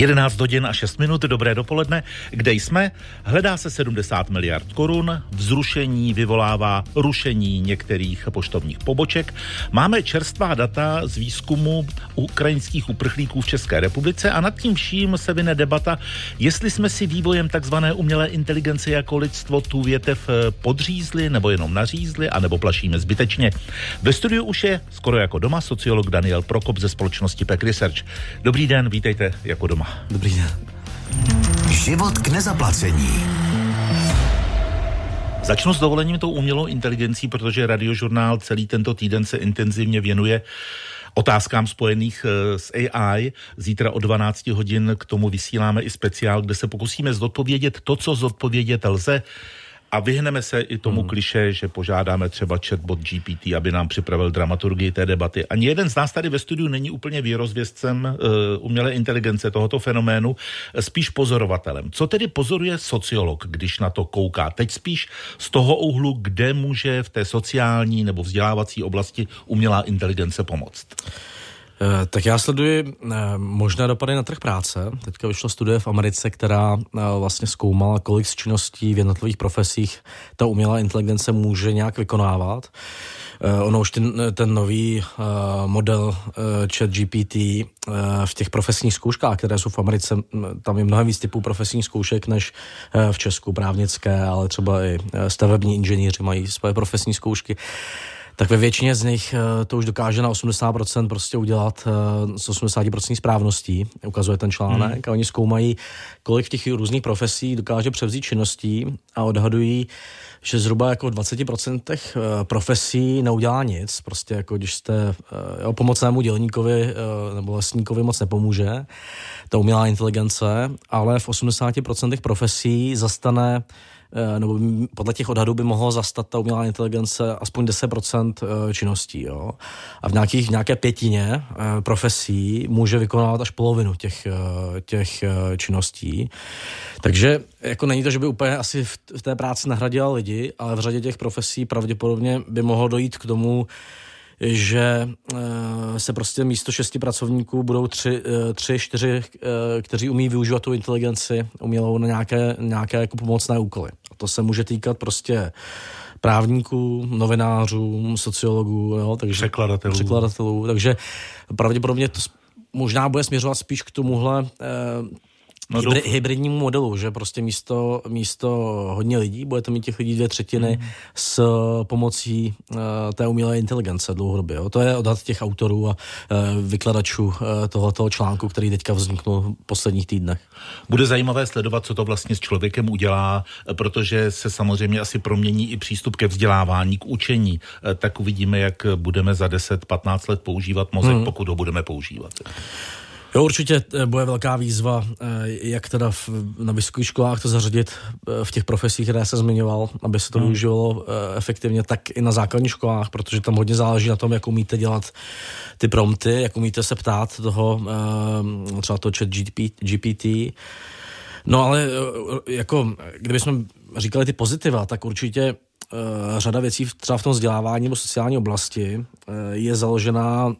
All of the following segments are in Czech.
11 hodin a 6 minut, dobré dopoledne. Kde jsme? Hledá se 70 miliard korun, vzrušení vyvolává rušení některých poštovních poboček. Máme čerstvá data z výzkumu ukrajinských uprchlíků v České republice a nad tím vším se vyne debata, jestli jsme si vývojem takzvané umělé inteligence jako lidstvo tu větev podřízli nebo jenom nařízli, anebo plašíme zbytečně. Ve studiu už je skoro jako doma sociolog Daniel Prokop ze společnosti Pek Research. Dobrý den, vítejte jako doma. Dobrý den. Život k nezaplacení. Začnu s dovolením tou umělou inteligencí, protože radiožurnál celý tento týden se intenzivně věnuje otázkám spojených eh, s AI. Zítra o 12 hodin k tomu vysíláme i speciál, kde se pokusíme zodpovědět to, co zodpovědět lze a vyhneme se i tomu hmm. kliše, že požádáme třeba chatbot GPT, aby nám připravil dramaturgii té debaty. Ani jeden z nás tady ve studiu není úplně výrozvědcem uh, umělé inteligence tohoto fenoménu, spíš pozorovatelem. Co tedy pozoruje sociolog, když na to kouká? Teď spíš z toho úhlu, kde může v té sociální nebo vzdělávací oblasti umělá inteligence pomoct? Eh, tak já sleduji eh, možné dopady na trh práce. Teďka vyšla studie v Americe, která eh, vlastně zkoumala, kolik z činností v jednotlivých profesích ta umělá inteligence může nějak vykonávat. Ono už ten, ten nový model chat GPT v těch profesních zkouškách, které jsou v Americe, tam je mnohem víc typů profesních zkoušek než v Česku, právnické, ale třeba i stavební inženýři mají svoje profesní zkoušky tak ve většině z nich eh, to už dokáže na 80% prostě udělat eh, s 80% správností, ukazuje ten článek. Hmm. A oni zkoumají, kolik v těch různých profesí dokáže převzít činností a odhadují, že zhruba jako v 20% eh, profesí neudělá nic. Prostě jako když jste jo, pomocnému dělníkovi nebo lesníkovi moc nepomůže, ta umělá inteligence, ale v 80% profesí zastane nebo podle těch odhadů by mohlo zastat ta umělá inteligence aspoň 10% eh, činností. Jo? A v, nějakých, nějaké pětině eh, profesí může vykonávat až polovinu těch, těch činností. Takže jako není to, že by úplně asi v té práci nahradila lidi, ale v řadě těch profesí pravděpodobně by mohlo dojít k tomu, že eh, se prostě místo šesti pracovníků budou tři, eh, tři čtyři, eh, kteří umí využívat tu inteligenci umělou na nějaké, nějaké jako pomocné úkoly. A to se může týkat prostě právníků, novinářů, sociologů, jo, takže, překladatelů. překladatelů. Takže pravděpodobně to možná bude směřovat spíš k tomuhle no, hybri, hybridnímu modelu, že prostě místo, místo hodně lidí budete mít těch lidí dvě třetiny mm. s pomocí uh, té umělé inteligence dlouhodobě. Jo. To je odhad těch autorů a uh, vykladačů uh, tohoto článku, který teďka vzniknul v posledních týdnech. Bude zajímavé sledovat, co to vlastně s člověkem udělá, protože se samozřejmě asi promění i přístup ke vzdělávání, k učení. Tak uvidíme, jak budeme za 10-15 let používat mozek, mm. pokud ho budeme používat. Jo, určitě eh, bude velká výzva, eh, jak teda v, na vysokých školách to zařadit eh, v těch profesích, které se zmiňoval, aby se to hmm. využívalo efektivně, tak i na základních školách, protože tam hodně záleží na tom, jak umíte dělat ty prompty, jak umíte se ptát toho, třeba to chat GPT. No ale jako, kdybychom říkali ty pozitiva, tak určitě řada věcí třeba v tom vzdělávání nebo sociální oblasti je založená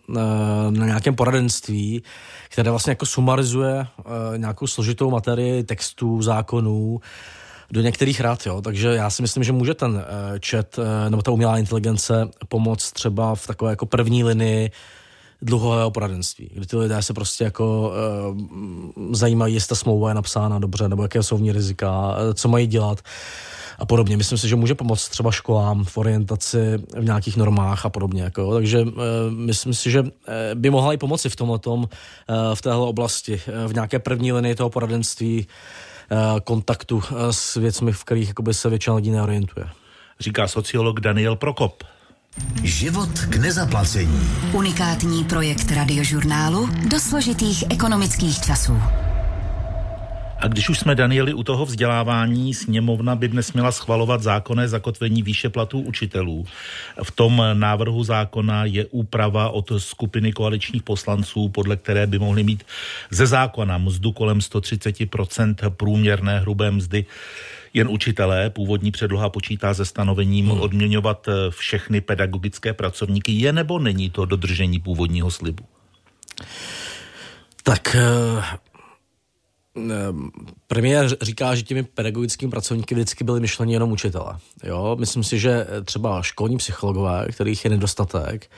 na nějakém poradenství, které vlastně jako sumarizuje nějakou složitou materii textů, zákonů, do některých rád, jo. Takže já si myslím, že může ten chat nebo ta umělá inteligence pomoct třeba v takové jako první linii dluhového poradenství, kdy ty lidé se prostě jako uh, zajímají, jestli ta smlouva je napsána dobře, nebo jaké jsou v ní rizika, co mají dělat a podobně. Myslím si, že může pomoct třeba školám v orientaci v nějakých normách a podobně. Jako. Takže uh, myslím si, že eh, by mohla i pomoci v tomhle uh, v téhle oblasti, uh, v nějaké první linii toho poradenství, uh, kontaktu uh, s věcmi, v kterých jakoby, se většina lidí neorientuje. Říká sociolog Daniel Prokop. Život k nezaplacení. Unikátní projekt radiožurnálu do složitých ekonomických časů. A když už jsme Danieli u toho vzdělávání, sněmovna by dnes měla schvalovat zákonné zakotvení výše platů učitelů. V tom návrhu zákona je úprava od skupiny koaličních poslanců, podle které by mohli mít ze zákona mzdu kolem 130% průměrné hrubé mzdy jen učitelé. Původní předloha počítá se stanovením hmm. odměňovat všechny pedagogické pracovníky. Je nebo není to dodržení původního slibu? Tak Premiér říká, že těmi pedagogickými pracovníky vždycky byly myšlení jenom učitele. Jo? Myslím si, že třeba školní psychologové, kterých je nedostatek,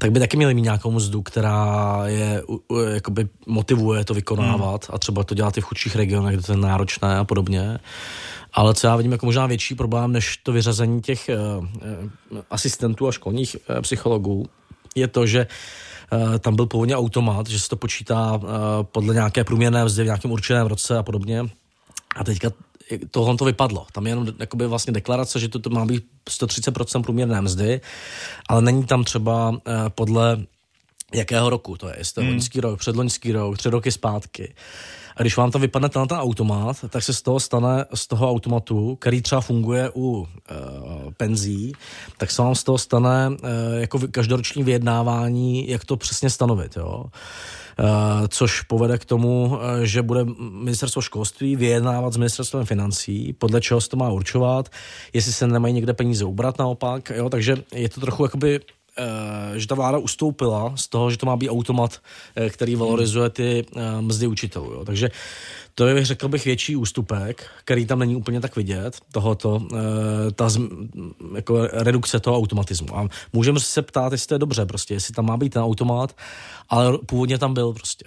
tak by taky měli mít nějakou mzdu, která je, jakoby motivuje to vykonávat hmm. a třeba to dělat i v chudších regionech, kde to je náročné a podobně. Ale co já vidím jako možná větší problém, než to vyřazení těch uh, asistentů a školních uh, psychologů, je to, že tam byl původně automat, že se to počítá podle nějaké průměrné mzdy v nějakém určeném roce a podobně. A teďka tohle to vypadlo. Tam je jenom jakoby vlastně deklarace, že to, to má být 130% průměrné mzdy, ale není tam třeba uh, podle jakého roku to je, jestli to je hmm. loňský rok, předloňský rok, tři roky zpátky. A když vám tam vypadne ten, ten automat, tak se z toho stane, z toho automatu, který třeba funguje u e, penzí, tak se vám z toho stane e, jako každoroční vyjednávání, jak to přesně stanovit. Jo? Uh, což povede k tomu, uh, že bude ministerstvo školství vyjednávat s ministerstvem financí, podle čeho se to má určovat, jestli se nemají někde peníze ubrat naopak, jo, takže je to trochu jakoby Eh, že ta vláda ustoupila z toho, že to má být automat, eh, který valorizuje ty eh, mzdy učitelů. Jo. Takže to je, řekl bych, větší ústupek, který tam není úplně tak vidět, tohoto, ta jako redukce toho automatismu. A můžeme se ptát, jestli to je dobře, prostě, jestli tam má být ten automat, ale původně tam byl prostě.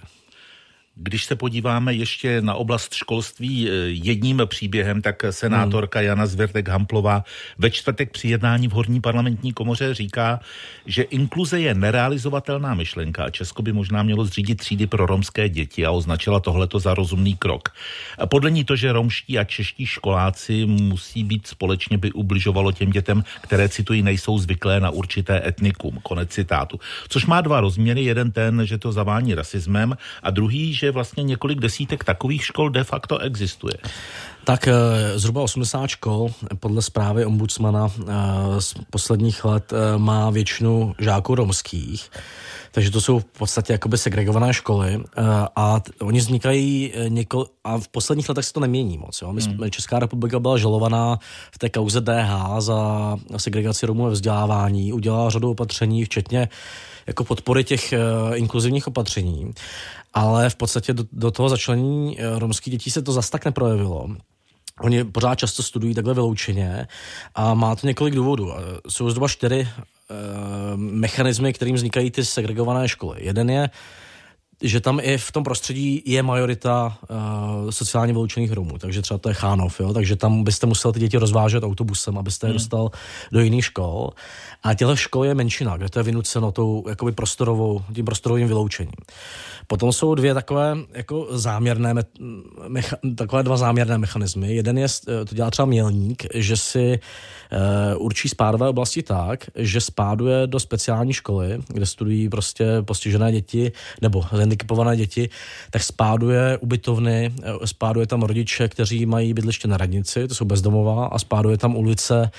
Když se podíváme ještě na oblast školství eh, jedním příběhem, tak senátorka Jana Zvěrtek Hamplová ve čtvrtek při jednání v Horní parlamentní komoře říká, že inkluze je nerealizovatelná myšlenka a Česko by možná mělo zřídit třídy pro romské děti a označila tohleto za rozumný krok. Podle ní to, že romští a čeští školáci musí být společně, by ubližovalo těm dětem, které citují, nejsou zvyklé na určité etnikum. Konec citátu. Což má dva rozměry. Jeden ten, že to zavání rasismem a druhý, že vlastně několik desítek takových škol de facto existuje. Tak eh, zhruba 80 škol podle zprávy ombudsmana eh, z posledních let eh, má většinu žáků romských. Takže to jsou v podstatě jakoby segregované školy a oni vznikají několik, a v posledních letech se to nemění moc. Jo? My jsme, hmm. Česká republika byla žalovaná v té kauze DH za segregaci Romů ve vzdělávání, udělala řadu opatření, včetně jako podpory těch inkluzivních opatření ale v podstatě do, do toho začlení eh, romských dětí se to zas tak neprojevilo. Oni pořád často studují takhle vyloučeně a má to několik důvodů. Eh, jsou zhruba čtyři mechanismy, kterým vznikají ty segregované školy. Jeden je že tam i v tom prostředí je majorita uh, sociálně vyloučených Romů, takže třeba to je Chánov, jo? takže tam byste musel ty děti rozvážet autobusem, abyste je hmm. dostal do jiných škol. A těchto škol je menšina, kde to je vynuceno tou jakoby prostorovou, tím prostorovým vyloučením. Potom jsou dvě takové jako záměrné, mecha, takové dva záměrné mechanismy. Jeden je, eh, to dělá třeba Mělník, že si uh, určí spádové oblasti tak, že spáduje do speciální školy, kde studují prostě postižené děti nebo handicapované děti, tak spáduje ubytovny, eh, spáduje tam rodiče, kteří mají bydliště na radnici, to jsou bezdomová, a spáduje tam ulice,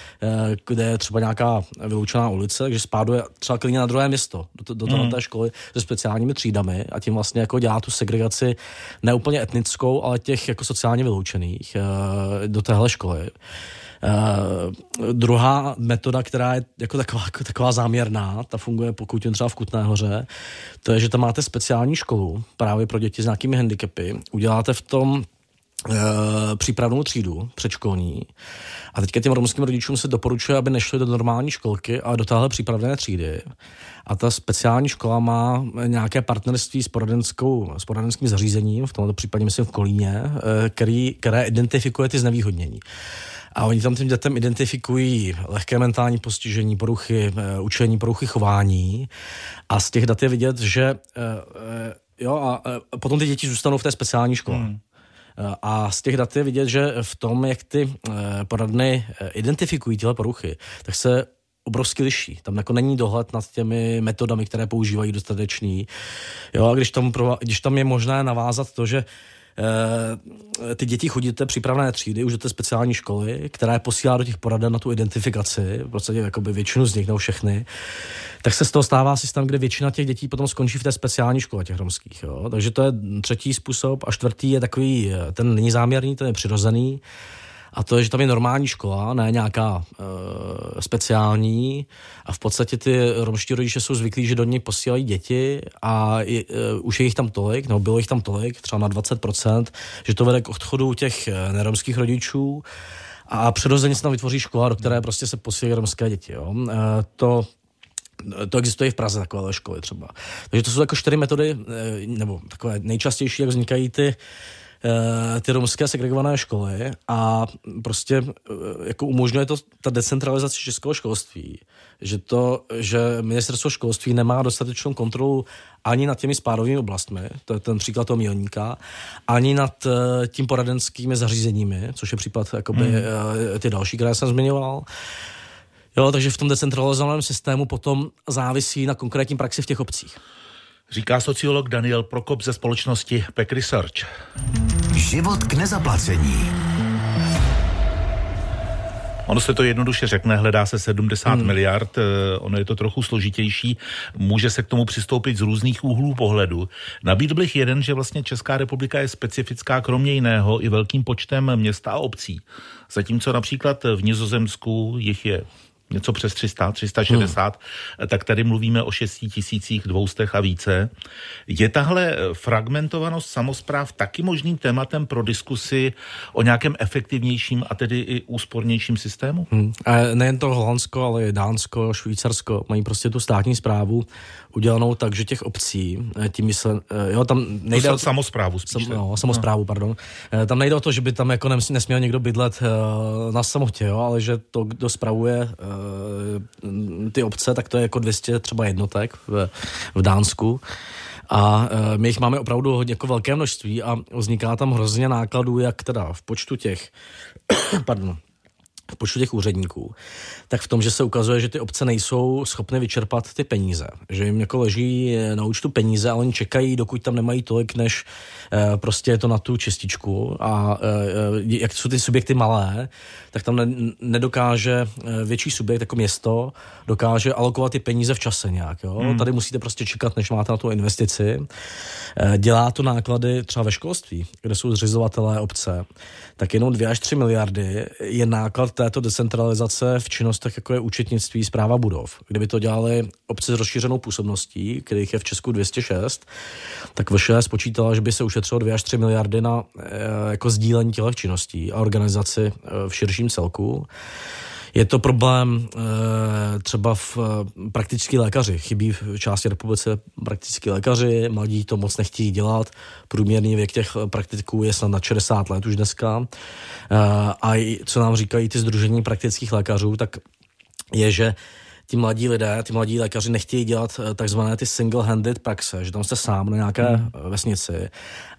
kde je třeba nějaká vyloučená ulice, takže spáduje třeba klidně na druhé město, do, do, do mm. té školy se speciálními třídami a tím vlastně jako dělá tu segregaci neúplně etnickou, ale těch jako sociálně vyloučených eh, do téhle školy. Uh, druhá metoda, která je jako taková, jako taková záměrná, ta funguje pokud jen třeba v Kutné hoře, to je, že tam máte speciální školu právě pro děti s nějakými handicapy. Uděláte v tom uh, přípravnou třídu předškolní a teďka těm romským rodičům se doporučuje, aby nešli do normální školky, ale do téhle přípravné třídy. A ta speciální škola má nějaké partnerství s, poradenskou, s poradenským zařízením, v tomto případě myslím v Kolíně, eh, který, které identifikuje ty znevýhodnění. A oni tam tím dětem identifikují lehké mentální postižení, poruchy uh, učení, poruchy chování. A z těch dat je vidět, že uh, jo, a uh, potom ty děti zůstanou v té speciální škole. Hmm. A z těch dat je vidět, že v tom, jak ty poradny identifikují tyhle poruchy, tak se obrovsky liší. Tam jako není dohled nad těmi metodami, které používají dostatečný. Jo, a když tam, když tam je možné navázat to, že e, ty děti chodí do té přípravné třídy, už do té speciální školy, která je posílá do těch poraden na tu identifikaci, v podstatě jakoby většinu z nich, nebo všechny, tak se z toho stává systém, kde většina těch dětí potom skončí v té speciální škole těch romských. Jo? Takže to je třetí způsob. A čtvrtý je takový, ten není záměrný, ten je přirozený A to je, že tam je normální škola, ne nějaká e, speciální. A v podstatě ty romští rodiče jsou zvyklí, že do něj posílají děti a je, e, už je jich tam tolik, nebo bylo jich tam tolik, třeba na 20%, že to vede k odchodu těch e, neromských rodičů. A přirozeně se tam vytvoří škola, do které prostě se posílají romské děti. Jo. E, to to existuje v Praze, takové školy třeba. Takže to jsou jako čtyři metody, nebo takové nejčastější, jak vznikají ty Eh, ty romské segregované školy a prostě eh, jako umožňuje to ta decentralizace českého školství. Že to, že ministerstvo školství nemá dostatečnou kontrolu ani nad těmi spádovými oblastmi, to je ten příklad toho milníka, ani nad eh, tím poradenskými zařízeními, což je případ jakoby, hmm. ty další, které jsem zmiňoval. Jo, takže v tom decentralizovaném systému potom závisí na konkrétní praxi v těch obcích. Říká sociolog Daniel Prokop ze společnosti Peck Research. Život k nezaplacení. Ono se to jednoduše řekne, hledá se 70 hmm. miliard, eh, ono je to trochu složitější, může se k tomu přistoupit z různých úhlů pohledu. Nabídl bych jeden, že vlastně Česká republika je specifická kromě jiného i velkým počtem města a obcí. Zatímco například v Nizozemsku jich je něco přes 300, 360, hmm. tak tady mluvíme o 6 tisících dvoustech a více. Je tahle fragmentovanost samozpráv taky možným tématem pro diskusi o nějakém efektivnějším a tedy i úspornějším systému? Hmm. A nejen to Holandsko, ale i Dánsko, Švýcarsko mají prostě tu státní zprávu udělanou tak, že těch obcí, eh, tím myslím, eh, jo, tam nejde to o... Samozprávu spíš. Sam, no, samozprávu, no. pardon. Eh, tam nejde o to, že by tam jako nesměl někdo bydlet na samotě, jo, ale že to, kdo spravuje ty obce, tak to je jako 200 třeba jednotek v, v Dánsku. A my jich máme opravdu hodně jako velké množství a vzniká tam hrozně nákladů, jak teda v počtu těch, pardon, v počtu těch úředníků, tak v tom, že se ukazuje, že ty obce nejsou schopny vyčerpat ty peníze. Že jim jako leží na účtu peníze, ale oni čekají, dokud tam nemají tolik, než e, prostě je to na tu čističku. A e, jak jsou ty subjekty malé, tak tam ne, nedokáže větší subjekt jako město, dokáže alokovat ty peníze v čase nějak. Jo? Hmm. Tady musíte prostě čekat, než máte na tu investici. Dělá to náklady třeba ve školství, kde jsou zřizovatelé obce, tak jenom 2 až 3 miliardy je náklad této decentralizace v činnostech, jako je účetnictví, zpráva budov. Kdyby to dělali obce s rozšířenou působností, kterých je v Česku 206, tak VŠE spočítala, že by se ušetřilo 2 až 3 miliardy na e, jako sdílení těch činností a organizaci e, v širším celku. Je to problém e, třeba v e, praktický lékaři. Chybí v části republice praktický lékaři, mladí to moc nechtějí dělat. Průměrný věk těch praktiků je snad na 60 let už dneska. A co nám říkají ty združení praktických lékařů, tak je, že ti mladí lidé, ti mladí lékaři nechtějí dělat eh, takzvané ty single-handed praxe, že tam jste sám na nějaké hmm. Eh, vesnici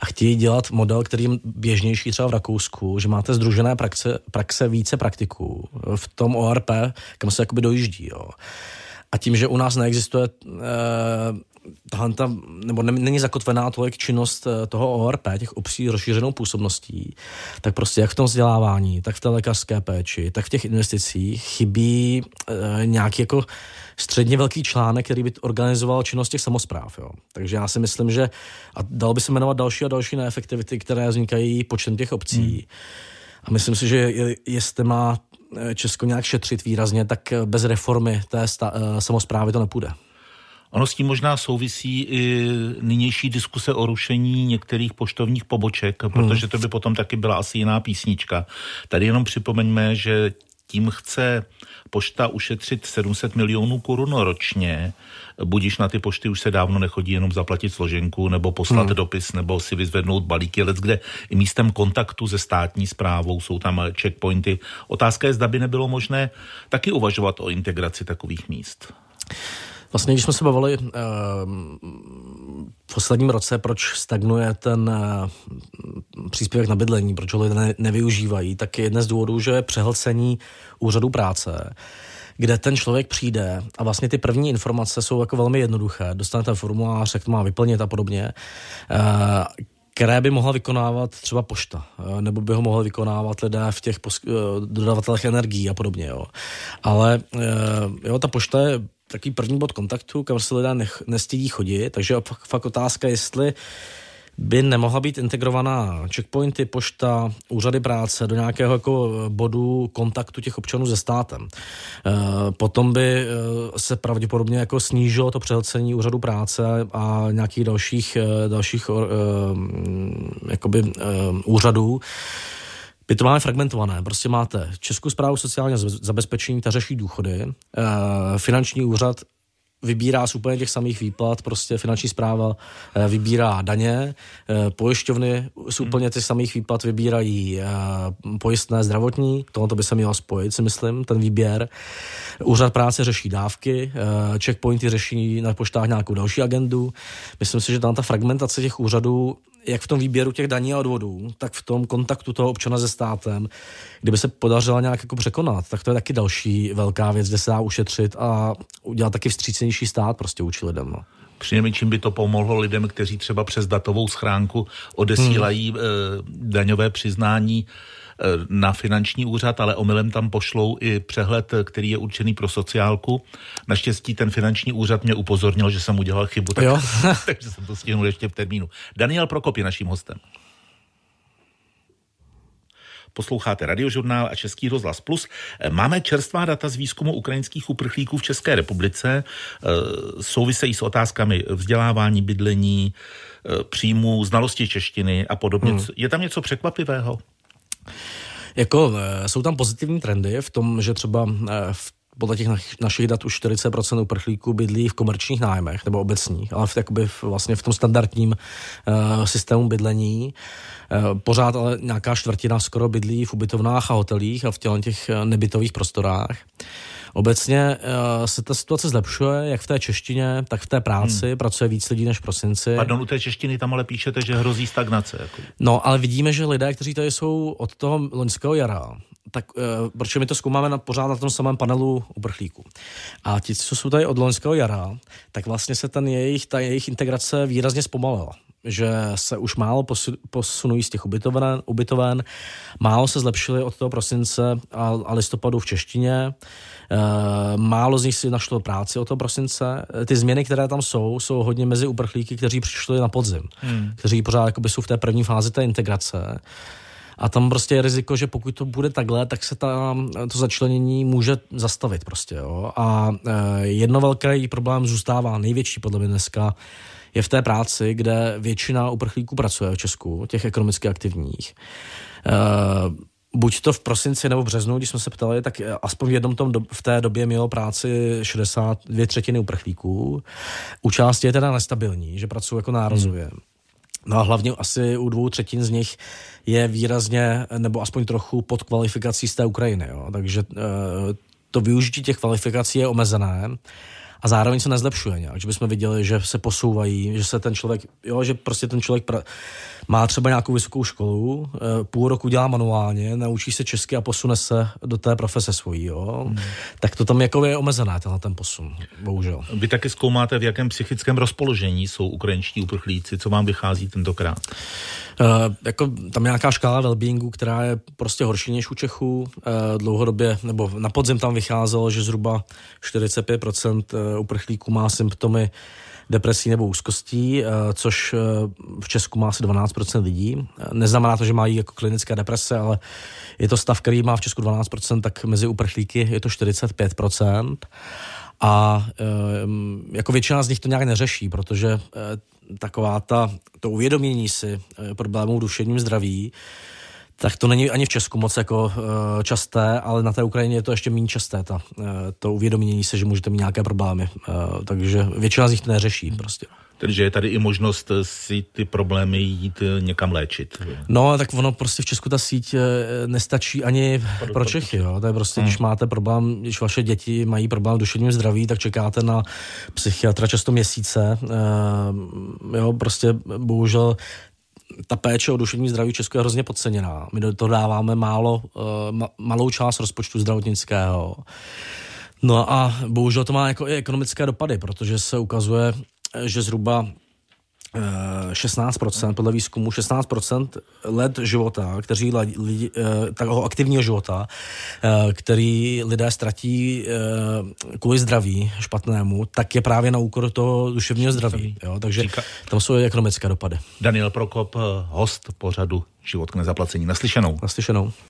a chtějí dělat model, který je běžnější třeba v Rakousku, že máte združené praxe, praxe více praktiků v tom ORP, kam se jakoby dojíždí. Jo. A tím, že u nás neexistuje e, tahle ta, nebo ne, není zakotvená tolik činnost eh, toho ORP, těch obcí rozšířenou působností, tak prostě jak v tom vzdělávání, tak v té lékařské péči, tak v těch investicích chybí e, nějaký jako středně velký článek, který by organizoval činnost těch samozpráv. Jo. Takže já si myslím, že a dal by se jmenovat další a další neefektivity, které vznikají počtem těch obcí. Hmm. A myslím si, že je, jestli má eh, Česko nějak šetřit výrazně, tak bez reformy té sta, samozprávy to nepůjde. Ono s tím možná souvisí i nynější diskuse o rušení některých poštovních poboček, hmm. protože to by potom taky byla asi jiná písnička. Tady jenom připomeňme, že tím chce pošta ušetřit 700 milionů korun ročně. Budíš na ty pošty už se dávno nechodí jenom zaplatit složenku nebo poslat hmm. dopis nebo si vyzvednout balíky, let, kde i místem kontaktu se státní zprávou jsou tam checkpointy. Otázka je, zda by nebylo možné taky uvažovat o integraci takových míst. Vlastně, když jsme se bavili uh, v posledním roce, proč stagnuje ten uh, příspěvek na bydlení, proč ho lidé ne, nevyužívají, tak je jeden z důvodů, že je přehlcení úřadu práce, kde ten člověk přijde a vlastně ty první informace jsou jako velmi jednoduché. Dostane ten formulář, jak to má vyplnit a podobně. Uh, které by mohla vykonávat třeba pošta, nebo by ho mohli vykonávat lidé v těch dodavatelech energií a podobně. Jo. Ale jo, ta pošta je takový první bod kontaktu, kam se lidé nech, nestydí chodit, takže fakt, otázka, jestli by nemohla být integrovaná checkpointy, pošta, úřady práce do nějakého jako bodu kontaktu těch občanů se státem. Eh, potom by eh, se pravděpodobně jako snížilo to přehlcení úřadu práce a nějakých dalších, eh, dalších jakoby, úřadů vy to máme fragmentované. Prostě máte Českou zprávu sociálního zabezpečení, ta řeší důchody, finanční úřad vybírá z úplně těch samých výplat, prostě finanční zpráva eh, vybírá daně, eh, pojišťovny z úplně těch samých výplat vybírají eh, pojistné zdravotní, tohoto by se mělo spojit, si myslím, ten výběr. Úřad práce řeší dávky, checkpointy řeší na poštách nějakou další agendu. Myslím si, že tam ta fragmentace těch úřadů jak v tom výběru těch daní a odvodů, tak v tom kontaktu toho občana se státem, kdyby se podařila nějak jako překonat, tak to je taky další velká věc, kde se dá ušetřit a udělat taky vstřícnější stát prostě uči lidem. No. Přinejmenším by to pomohlo lidem, kteří třeba přes datovou schránku odesílají hmm. e, daňové přiznání na finanční úřad, ale omylem tam pošlou i přehled, který je určený pro sociálku. Naštěstí ten finanční úřad mě upozornil, že jsem udělal chybu, tak, takže jsem to stihnul ještě v termínu. Daniel Prokop je naším hostem. Posloucháte radiožurnál a Český rozhlas Plus. Máme čerstvá data z výzkumu ukrajinských uprchlíků v České republice. E, souvisejí s otázkami vzdělávání, bydlení, e, příjmů, znalosti češtiny a podobně. Hmm. Je tam něco překvapivého? Jako eh, jsou tam pozitivní trendy v tom, že třeba v podle těch našich dat už 40% uprchlíků bydlí v komerčních nájmech nebo obecních, ale v, jakoby vlastně v tom standardním uh, systému bydlení. Uh, pořád ale nějaká čtvrtina skoro bydlí v ubytovnách a hotelích a v těch nebytových prostorách. Obecně uh, se ta situace zlepšuje, jak v té češtině, tak v té práci. Hmm. Pracuje víc lidí než v prosinci. Pardon, u té češtiny tam ale píšete, že hrozí stagnace. Jako. No, ale vidíme, že lidé, kteří tady jsou od toho loňského jara, tak uh, proč my to zkoumáme na, pořád na tom samém panelu uprchlíků. A ti, co jsou tady od loňského jara, tak vlastně se ten jejich, ta jejich integrace výrazně zpomalila že se už málo posunují z těch ubytoven, ubytoven málo se zlepšili od toho prosince a, a listopadu v češtině, e, málo z nich si našlo práci od toho prosince. Ty změny, které tam jsou, jsou hodně mezi uprchlíky, kteří přišli na podzim, hmm. kteří pořád jakoby jsou v té první fázi té integrace. A tam prostě je riziko, že pokud to bude takhle, tak se ta, to začlenění může zastavit prostě. Jo? A e, jedno velký problém zůstává, největší podle mě dneska, je v té práci, kde většina uprchlíků pracuje v Česku, těch ekonomicky aktivních. Uh, buď to v prosinci nebo v březnu, když jsme se ptali, tak aspoň v jednom tom do, v té době mělo práci 62 třetiny uprchlíků. U části je teda nestabilní, že pracují jako nárazově. Hmm. No a hlavně asi u dvou třetin z nich je výrazně, nebo aspoň trochu pod kvalifikací z té Ukrajiny. Jo. Takže uh, to využití těch kvalifikací je omezené a zároveň se nezlepšuje nějak, že bychom viděli, že se posouvají, že se ten člověk, jo, že prostě ten člověk pra, má třeba nějakou vysokou školu, eh, půl roku dělá manuálně, naučí se česky a posune se do té profese svojí, jo. Hmm. Tak to tam jako je omezené, tenhle ten posun, bohužel. Vy taky zkoumáte, v jakém psychickém rozpoložení jsou ukrajinští uprchlíci, co vám vychází tentokrát? Uh, jako tam nějaká škála wellbeingu, která je prostě horší než u Čechů. Uh, dlouhodobě, nebo na podzim tam vycházelo, že zhruba 45% uprchlíků má symptomy depresí nebo úzkostí, eh, což eh, v Česku má asi 12% lidí. Neznamená to, že mají jako klinické deprese, ale je to stav, který má v Česku 12%, tak mezi uprchlíky je to 45%. A eh, jako většina z nich to nějak neřeší, protože taková ta, to uvědomění si problémů duševním zdraví tak to není ani v Česku moc jako uh, časté, ale na té Ukrajině je to ještě méně časté, ta, uh, to uvědomění se, že můžete mít nějaké problémy. Uh, takže většina z nich to neřeší prostě. Takže je tady i možnost si ty problémy jít někam léčit. No, tak ono prostě v Česku ta síť nestačí ani pro, pro Čechy. Jo. To je prostě, hmm. když máte problém, když vaše děti mají problém v duševním zdraví, tak čekáte na psychiatra často měsíce. jo, prostě bohužel ta péče o duševní zdraví v Česku je hrozně podceněná. My do toho dáváme málo, uh, ma, malou část rozpočtu zdravotnického. No a bohužel to má jako i ekonomické dopady, protože se ukazuje, že zhruba 16%, podle výzkumu 16% let života, kteří lidi, takového aktivního života, který lidé ztratí kvůli zdraví špatnému, tak je právě na úkor toho duševního zdraví. Jo? Takže tam jsou ekonomické dopady. Daniel Prokop, host pořadu Život k nezaplacení. Naslyšenou. Naslyšenou.